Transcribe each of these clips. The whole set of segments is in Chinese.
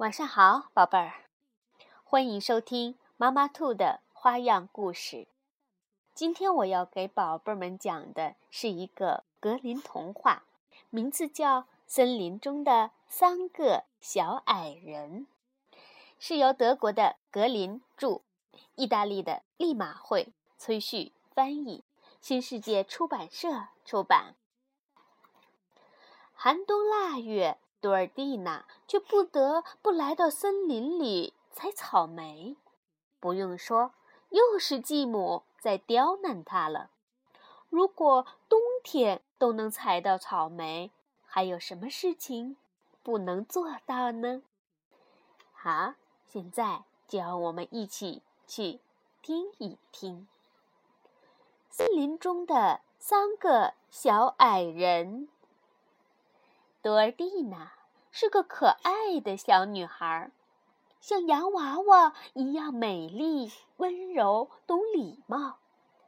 晚上好，宝贝儿，欢迎收听妈妈兔的花样故事。今天我要给宝贝们讲的是一个格林童话，名字叫《森林中的三个小矮人》，是由德国的格林著，意大利的利马会崔旭翻译，新世界出版社出版。寒冬腊月。多尔蒂娜却不得不来到森林里采草莓。不用说，又是继母在刁难她了。如果冬天都能采到草莓，还有什么事情不能做到呢？好，现在就让我们一起去听一听森林中的三个小矮人。多尔蒂娜是个可爱的小女孩，像洋娃娃一样美丽、温柔、懂礼貌，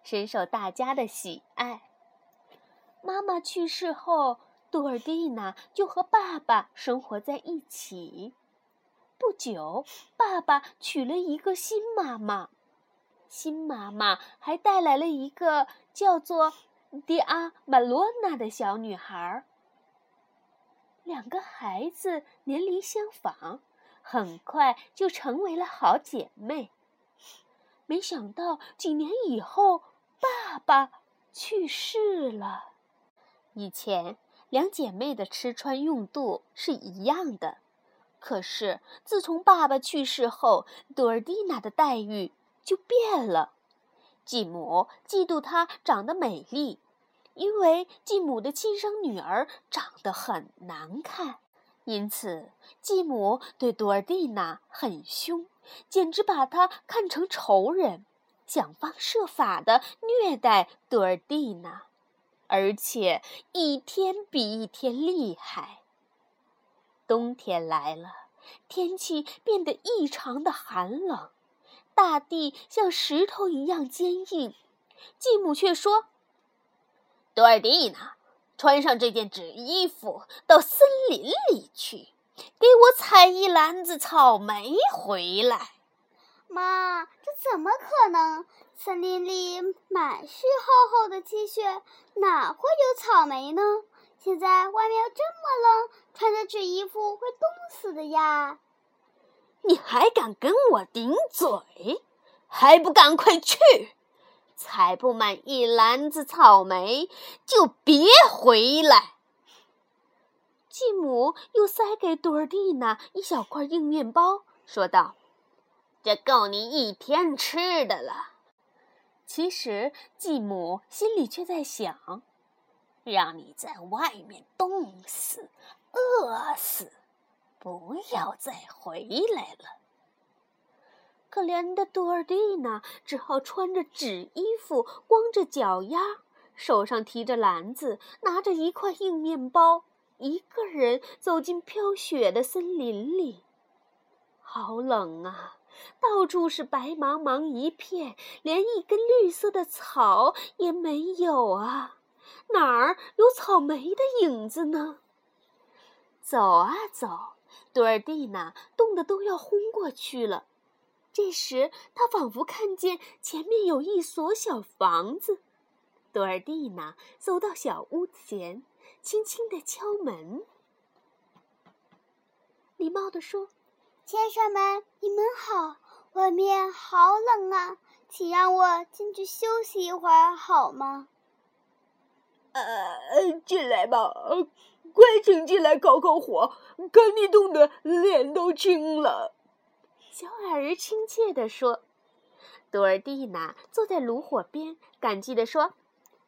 深受大家的喜爱。妈妈去世后，多尔蒂娜就和爸爸生活在一起。不久，爸爸娶了一个新妈妈，新妈妈还带来了一个叫做迪阿马罗娜的小女孩。两个孩子年龄相仿，很快就成为了好姐妹。没想到几年以后，爸爸去世了。以前两姐妹的吃穿用度是一样的，可是自从爸爸去世后，多尔蒂娜的待遇就变了。继母嫉妒她长得美丽。因为继母的亲生女儿长得很难看，因此继母对多尔蒂娜很凶，简直把她看成仇人，想方设法的虐待多尔蒂娜，而且一天比一天厉害。冬天来了，天气变得异常的寒冷，大地像石头一样坚硬，继母却说。多尔蒂娜，穿上这件纸衣服到森林里去，给我采一篮子草莓回来。妈，这怎么可能？森林里满是厚厚的积雪，哪会有草莓呢？现在外面这么冷，穿着纸衣服会冻死的呀！你还敢跟我顶嘴？还不赶快去！采不满一篮子草莓，就别回来。继母又塞给多尔蒂娜一小块硬面包，说道：“这够你一天吃的了。”其实继母心里却在想：“让你在外面冻死、饿死，不要再回来了。”可怜的多尔蒂娜只好穿着纸衣服，光着脚丫，手上提着篮子，拿着一块硬面包，一个人走进飘雪的森林里。好冷啊！到处是白茫茫一片，连一根绿色的草也没有啊！哪儿有草莓的影子呢？走啊走，多尔蒂娜冻得都要昏过去了。这时，他仿佛看见前面有一所小房子。多尔蒂娜走到小屋前，轻轻地敲门，礼貌地说：“先生们，你们好，外面好冷啊，请让我进去休息一会儿好吗？”“呃，进来吧，快请进来烤烤火，看你冻得脸都青了。”小矮人亲切地说：“多尔蒂娜坐在炉火边，感激地说：‘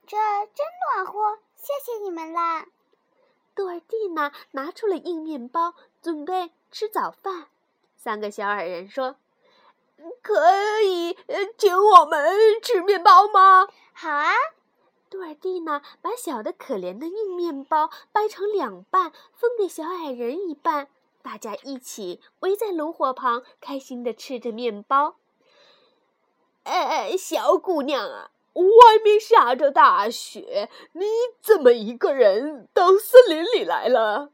这真暖和，谢谢你们啦。’多尔蒂娜拿出了硬面包，准备吃早饭。三个小矮人说：‘可以请我们吃面包吗？’‘好啊。’多尔蒂娜把小的可怜的硬面包掰成两半，分给小矮人一半。”大家一起围在炉火旁，开心地吃着面包。哎，小姑娘啊，外面下着大雪，你怎么一个人到森林里来了？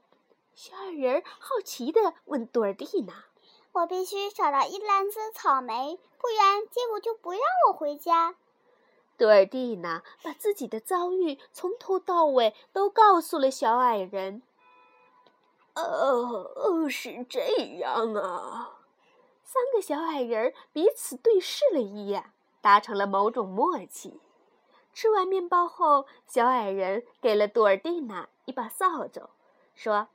小矮人好奇地问多尔蒂娜：“我必须找到一篮子草莓，不然结果就不让我回家。”多尔蒂娜把自己的遭遇从头到尾都告诉了小矮人。哦，是这样啊！三个小矮人彼此对视了一眼，达成了某种默契。吃完面包后，小矮人给了朵尔蒂娜一把扫帚，说：“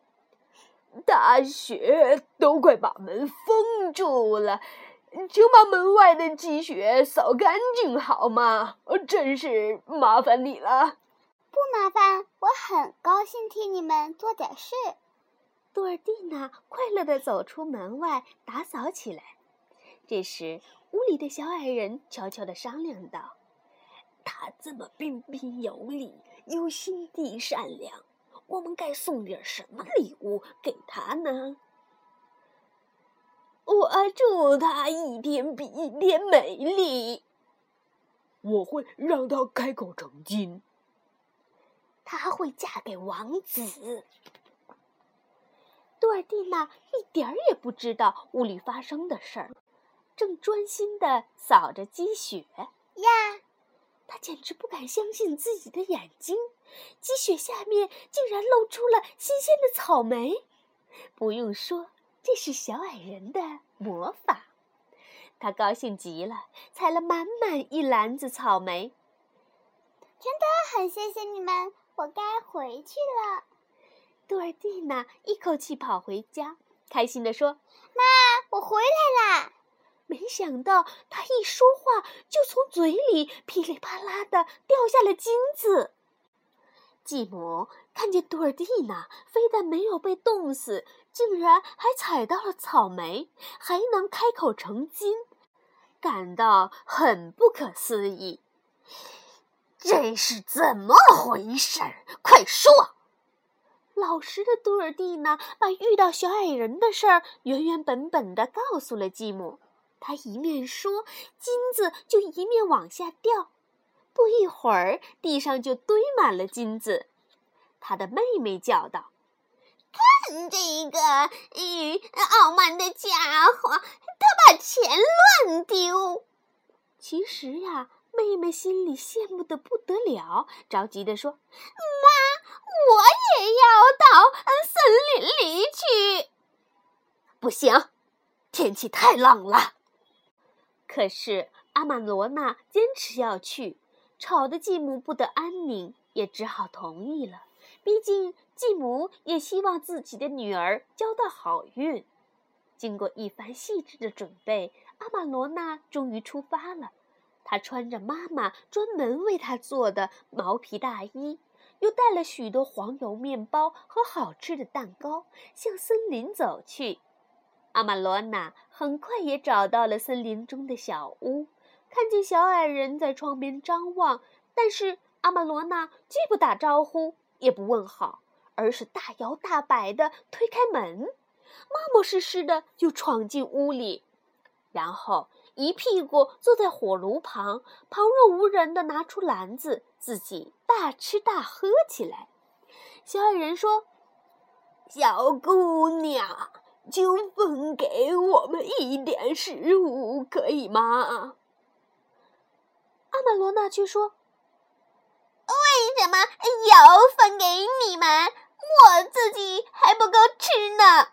大雪都快把门封住了。”请把门外的积雪扫干净好吗？真是麻烦你了。不麻烦，我很高兴替你们做点事。多尔蒂娜快乐地走出门外，打扫起来。这时，屋里的小矮人悄悄地商量道：“他这么彬彬有礼，又心地善良，我们该送点什么礼物给他呢？”我祝他一天比一天美丽。我会让她开口成金。她会嫁给王子。多尔蒂娜一点儿也不知道屋里发生的事儿，正专心地扫着积雪呀。她简直不敢相信自己的眼睛，积雪下面竟然露出了新鲜的草莓。不用说。这是小矮人的魔法，他高兴极了，采了满满一篮子草莓。真的很谢谢你们，我该回去了。多尔蒂娜一口气跑回家，开心地说：“妈，我回来啦！”没想到她一说话，就从嘴里噼里啪啦的掉下了金子。继母看见杜尔蒂娜非但没有被冻死，竟然还采到了草莓，还能开口成金，感到很不可思议。这是怎么回事？快说！老实的多尔蒂娜把遇到小矮人的事儿原原本本的告诉了继母。她一面说，金子就一面往下掉。不一会儿，地上就堆满了金子。他的妹妹叫道：“看这个，嗯，傲慢的家伙，他把钱乱丢。”其实呀，妹妹心里羡慕的不得了，着急的说：“妈，我也要到森林里去。”不行，天气太冷了。可是阿玛罗娜坚持要去。吵得继母不得安宁，也只好同意了。毕竟继母也希望自己的女儿交到好运。经过一番细致的准备，阿玛罗娜终于出发了。她穿着妈妈专门为她做的毛皮大衣，又带了许多黄油面包和好吃的蛋糕，向森林走去。阿玛罗娜很快也找到了森林中的小屋。看见小矮人在窗边张望，但是阿玛罗娜既不打招呼，也不问好，而是大摇大摆地推开门，冒冒失失的就闯进屋里，然后一屁股坐在火炉旁，旁若无人地拿出篮子，自己大吃大喝起来。小矮人说：“小姑娘，就分给我们一点食物，可以吗？”阿玛罗娜却说：“为什么要分给你们？我自己还不够吃呢。”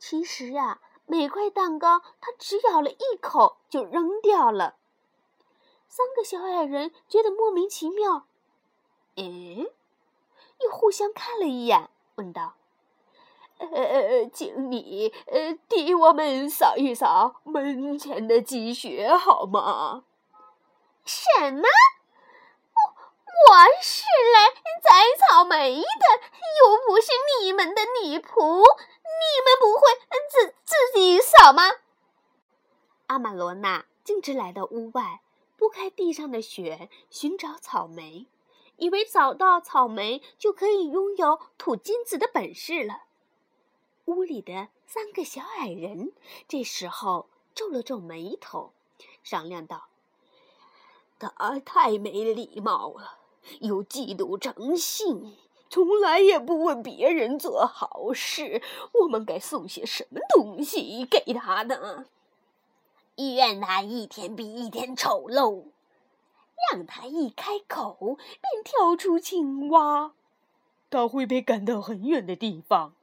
其实啊，每块蛋糕他只咬了一口就扔掉了。三个小矮人觉得莫名其妙，诶，又互相看了一眼，问道：“呃，请你呃替我们扫一扫门前的积雪好吗？”什么？我我是来摘草莓的，又不是你们的女仆。你们不会自自己扫吗？阿玛罗娜径直来到屋外，拨开地上的雪，寻找草莓，以为找到草莓就可以拥有吐金子的本事了。屋里的三个小矮人这时候皱了皱眉头，商量道。他太没礼貌了，又嫉妒成性，从来也不为别人做好事。我们该送些什么东西给他呢？愿他一天比一天丑陋，让他一开口便跳出青蛙，他会被赶到很远的地方。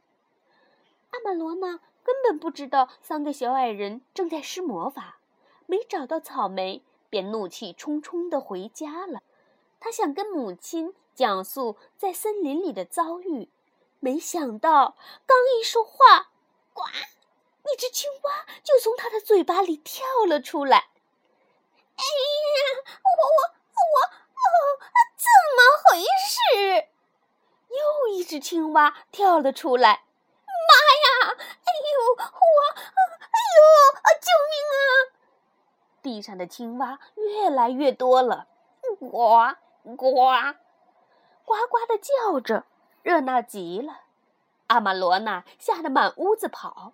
阿玛罗娜根本不知道三个小矮人正在施魔法，没找到草莓，便怒气冲冲地回家了。他想跟母亲讲述在森林里的遭遇，没想到刚一说话，呱！一只青蛙就从他的嘴巴里跳了出来。哎呀，我我我哦，怎么回事？又一只青蛙跳了出来。妈呀！哎呦，我，哎呦，救命啊！地上的青蛙越来越多了，呱呱呱呱的叫着，热闹极了。阿玛罗娜吓得满屋子跑。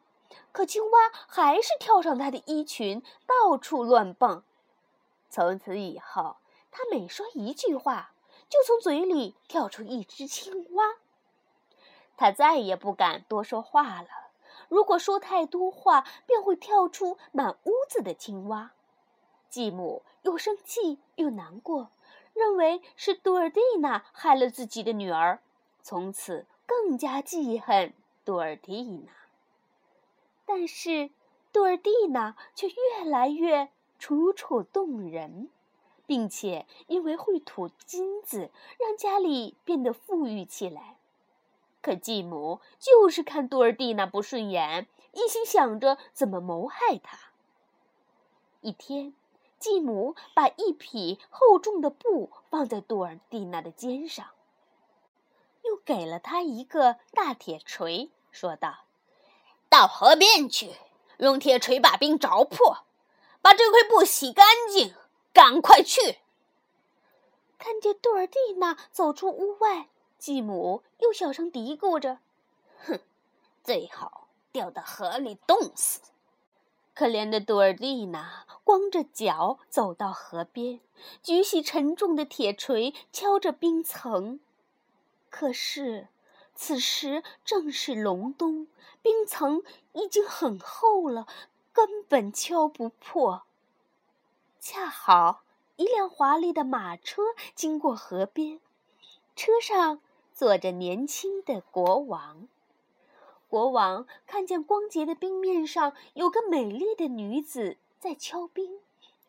可青蛙还是跳上他的衣裙，到处乱蹦。从此以后，他每说一句话，就从嘴里跳出一只青蛙。他再也不敢多说话了。如果说太多话，便会跳出满屋子的青蛙。继母又生气又难过，认为是杜尔蒂娜害了自己的女儿，从此更加记恨杜尔蒂娜。但是，杜尔蒂娜却越来越楚楚动人，并且因为会吐金子，让家里变得富裕起来。可继母就是看杜尔蒂娜不顺眼，一心想着怎么谋害她。一天，继母把一匹厚重的布放在杜尔蒂娜的肩上，又给了她一个大铁锤，说道。到河边去，用铁锤把冰凿破，把这块布洗干净。赶快去！看见杜尔蒂娜走出屋外，继母又小声嘀咕着：“哼，最好掉到河里冻死。”可怜的杜尔蒂娜光着脚走到河边，举起沉重的铁锤敲着冰层。可是。此时正是隆冬，冰层已经很厚了，根本敲不破。恰好一辆华丽的马车经过河边，车上坐着年轻的国王。国王看见光洁的冰面上有个美丽的女子在敲冰，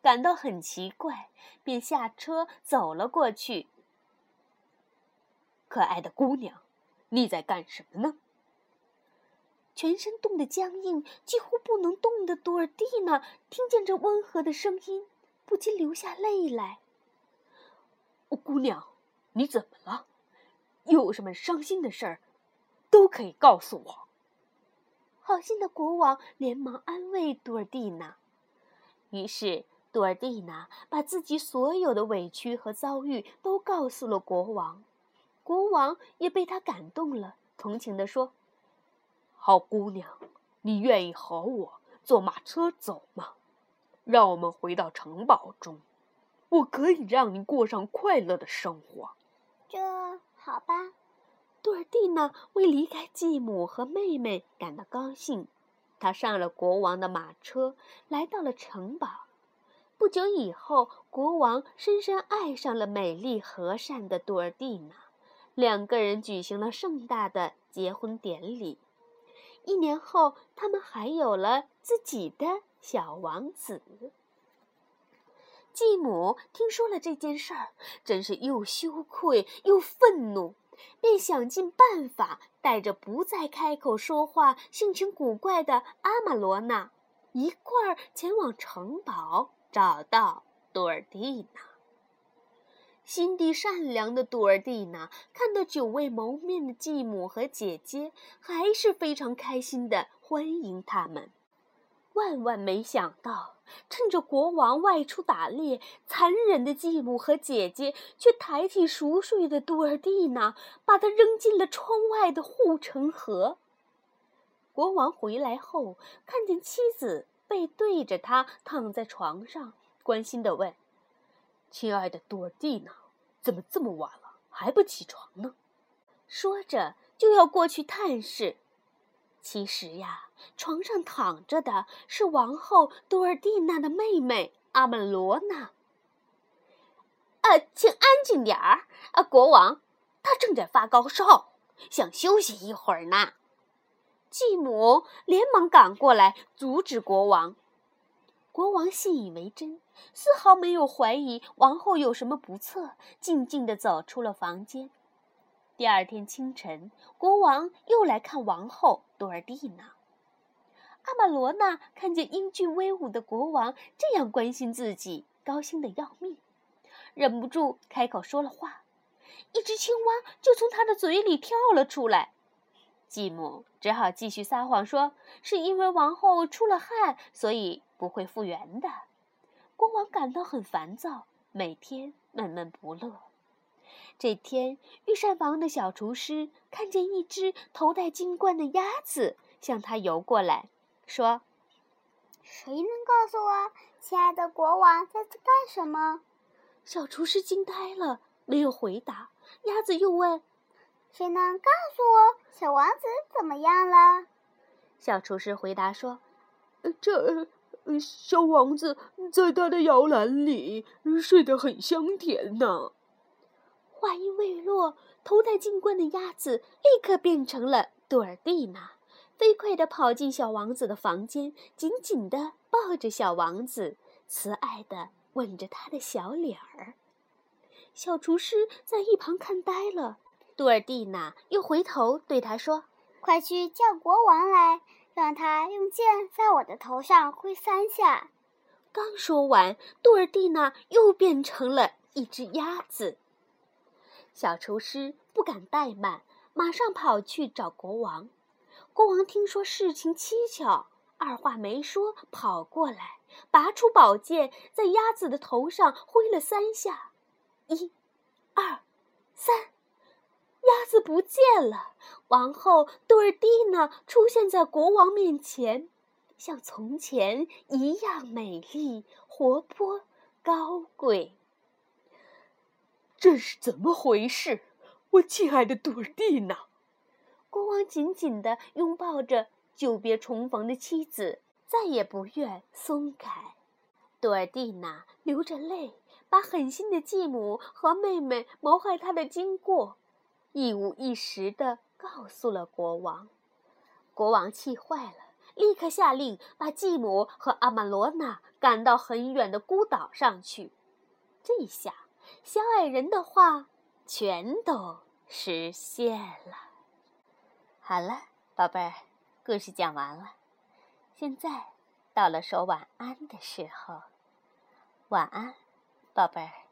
感到很奇怪，便下车走了过去。可爱的姑娘。你在干什么呢？全身冻得僵硬、几乎不能动的多尔蒂娜听见这温和的声音，不禁流下泪来。姑娘，你怎么了？有什么伤心的事儿，都可以告诉我。好心的国王连忙安慰多尔蒂娜。于是，多尔蒂娜把自己所有的委屈和遭遇都告诉了国王。国王也被他感动了，同情地说：“好姑娘，你愿意和我坐马车走吗？让我们回到城堡中，我可以让你过上快乐的生活。”这好吧。多尔蒂娜为离开继母和妹妹感到高兴，她上了国王的马车，来到了城堡。不久以后，国王深深爱上了美丽和善的多尔蒂娜。两个人举行了盛大的结婚典礼。一年后，他们还有了自己的小王子。继母听说了这件事儿，真是又羞愧又愤怒，便想尽办法带着不再开口说话、性情古怪的阿玛罗娜一块儿前往城堡，找到多尔蒂娜。心地善良的杜尔蒂娜看到久未谋面的继母和姐姐，还是非常开心的欢迎他们。万万没想到，趁着国王外出打猎，残忍的继母和姐姐却抬起熟睡的杜尔蒂娜，把她扔进了窗外的护城河。国王回来后，看见妻子背对着他躺在床上，关心地问。亲爱的多尔蒂娜，怎么这么晚了还不起床呢？说着就要过去探视。其实呀，床上躺着的是王后多尔蒂娜的妹妹阿曼罗娜。呃，请安静点儿。啊，国王，他正在发高烧，想休息一会儿呢。继母连忙赶过来阻止国王。国王信以为真，丝毫没有怀疑王后有什么不测，静静地走出了房间。第二天清晨，国王又来看王后多尔蒂娜。阿玛罗娜看见英俊威武的国王这样关心自己，高兴得要命，忍不住开口说了话。一只青蛙就从他的嘴里跳了出来。继母只好继续撒谎说，是因为王后出了汗，所以不会复原的。国王感到很烦躁，每天闷闷不乐。这天，御膳房的小厨师看见一只头戴金冠的鸭子向他游过来，说：“谁能告诉我，亲爱的国王在干什么？”小厨师惊呆了，没有回答。鸭子又问：“谁能告诉我，小王子怎么样了？”小厨师回答说：“这小王子在他的摇篮里睡得很香甜呢。”话音未落，头戴金冠的鸭子立刻变成了杜尔蒂娜，飞快地跑进小王子的房间，紧紧地抱着小王子，慈爱地吻着他的小脸儿。小厨师在一旁看呆了，杜尔蒂娜又回头对他说：“快去叫国王来，让他用剑在我的头上挥三下。”刚说完，杜尔蒂娜又变成了一只鸭子。小厨师不敢怠慢，马上跑去找国王。国王听说事情蹊跷，二话没说跑过来，拔出宝剑，在鸭子的头上挥了三下，一、二、三，鸭子不见了。王后杜尔蒂娜出现在国王面前，像从前一样美丽、活泼、高贵。这是怎么回事，我亲爱的杜尔蒂娜？国王紧紧地拥抱着久别重逢的妻子，再也不愿松开。杜尔蒂娜流着泪，把狠心的继母和妹妹谋害她的经过，一五一十地告诉了国王。国王气坏了，立刻下令把继母和阿玛罗娜赶到很远的孤岛上去。这下。小矮人的话全都实现了。好了，宝贝儿，故事讲完了。现在到了说晚安的时候。晚安，宝贝儿。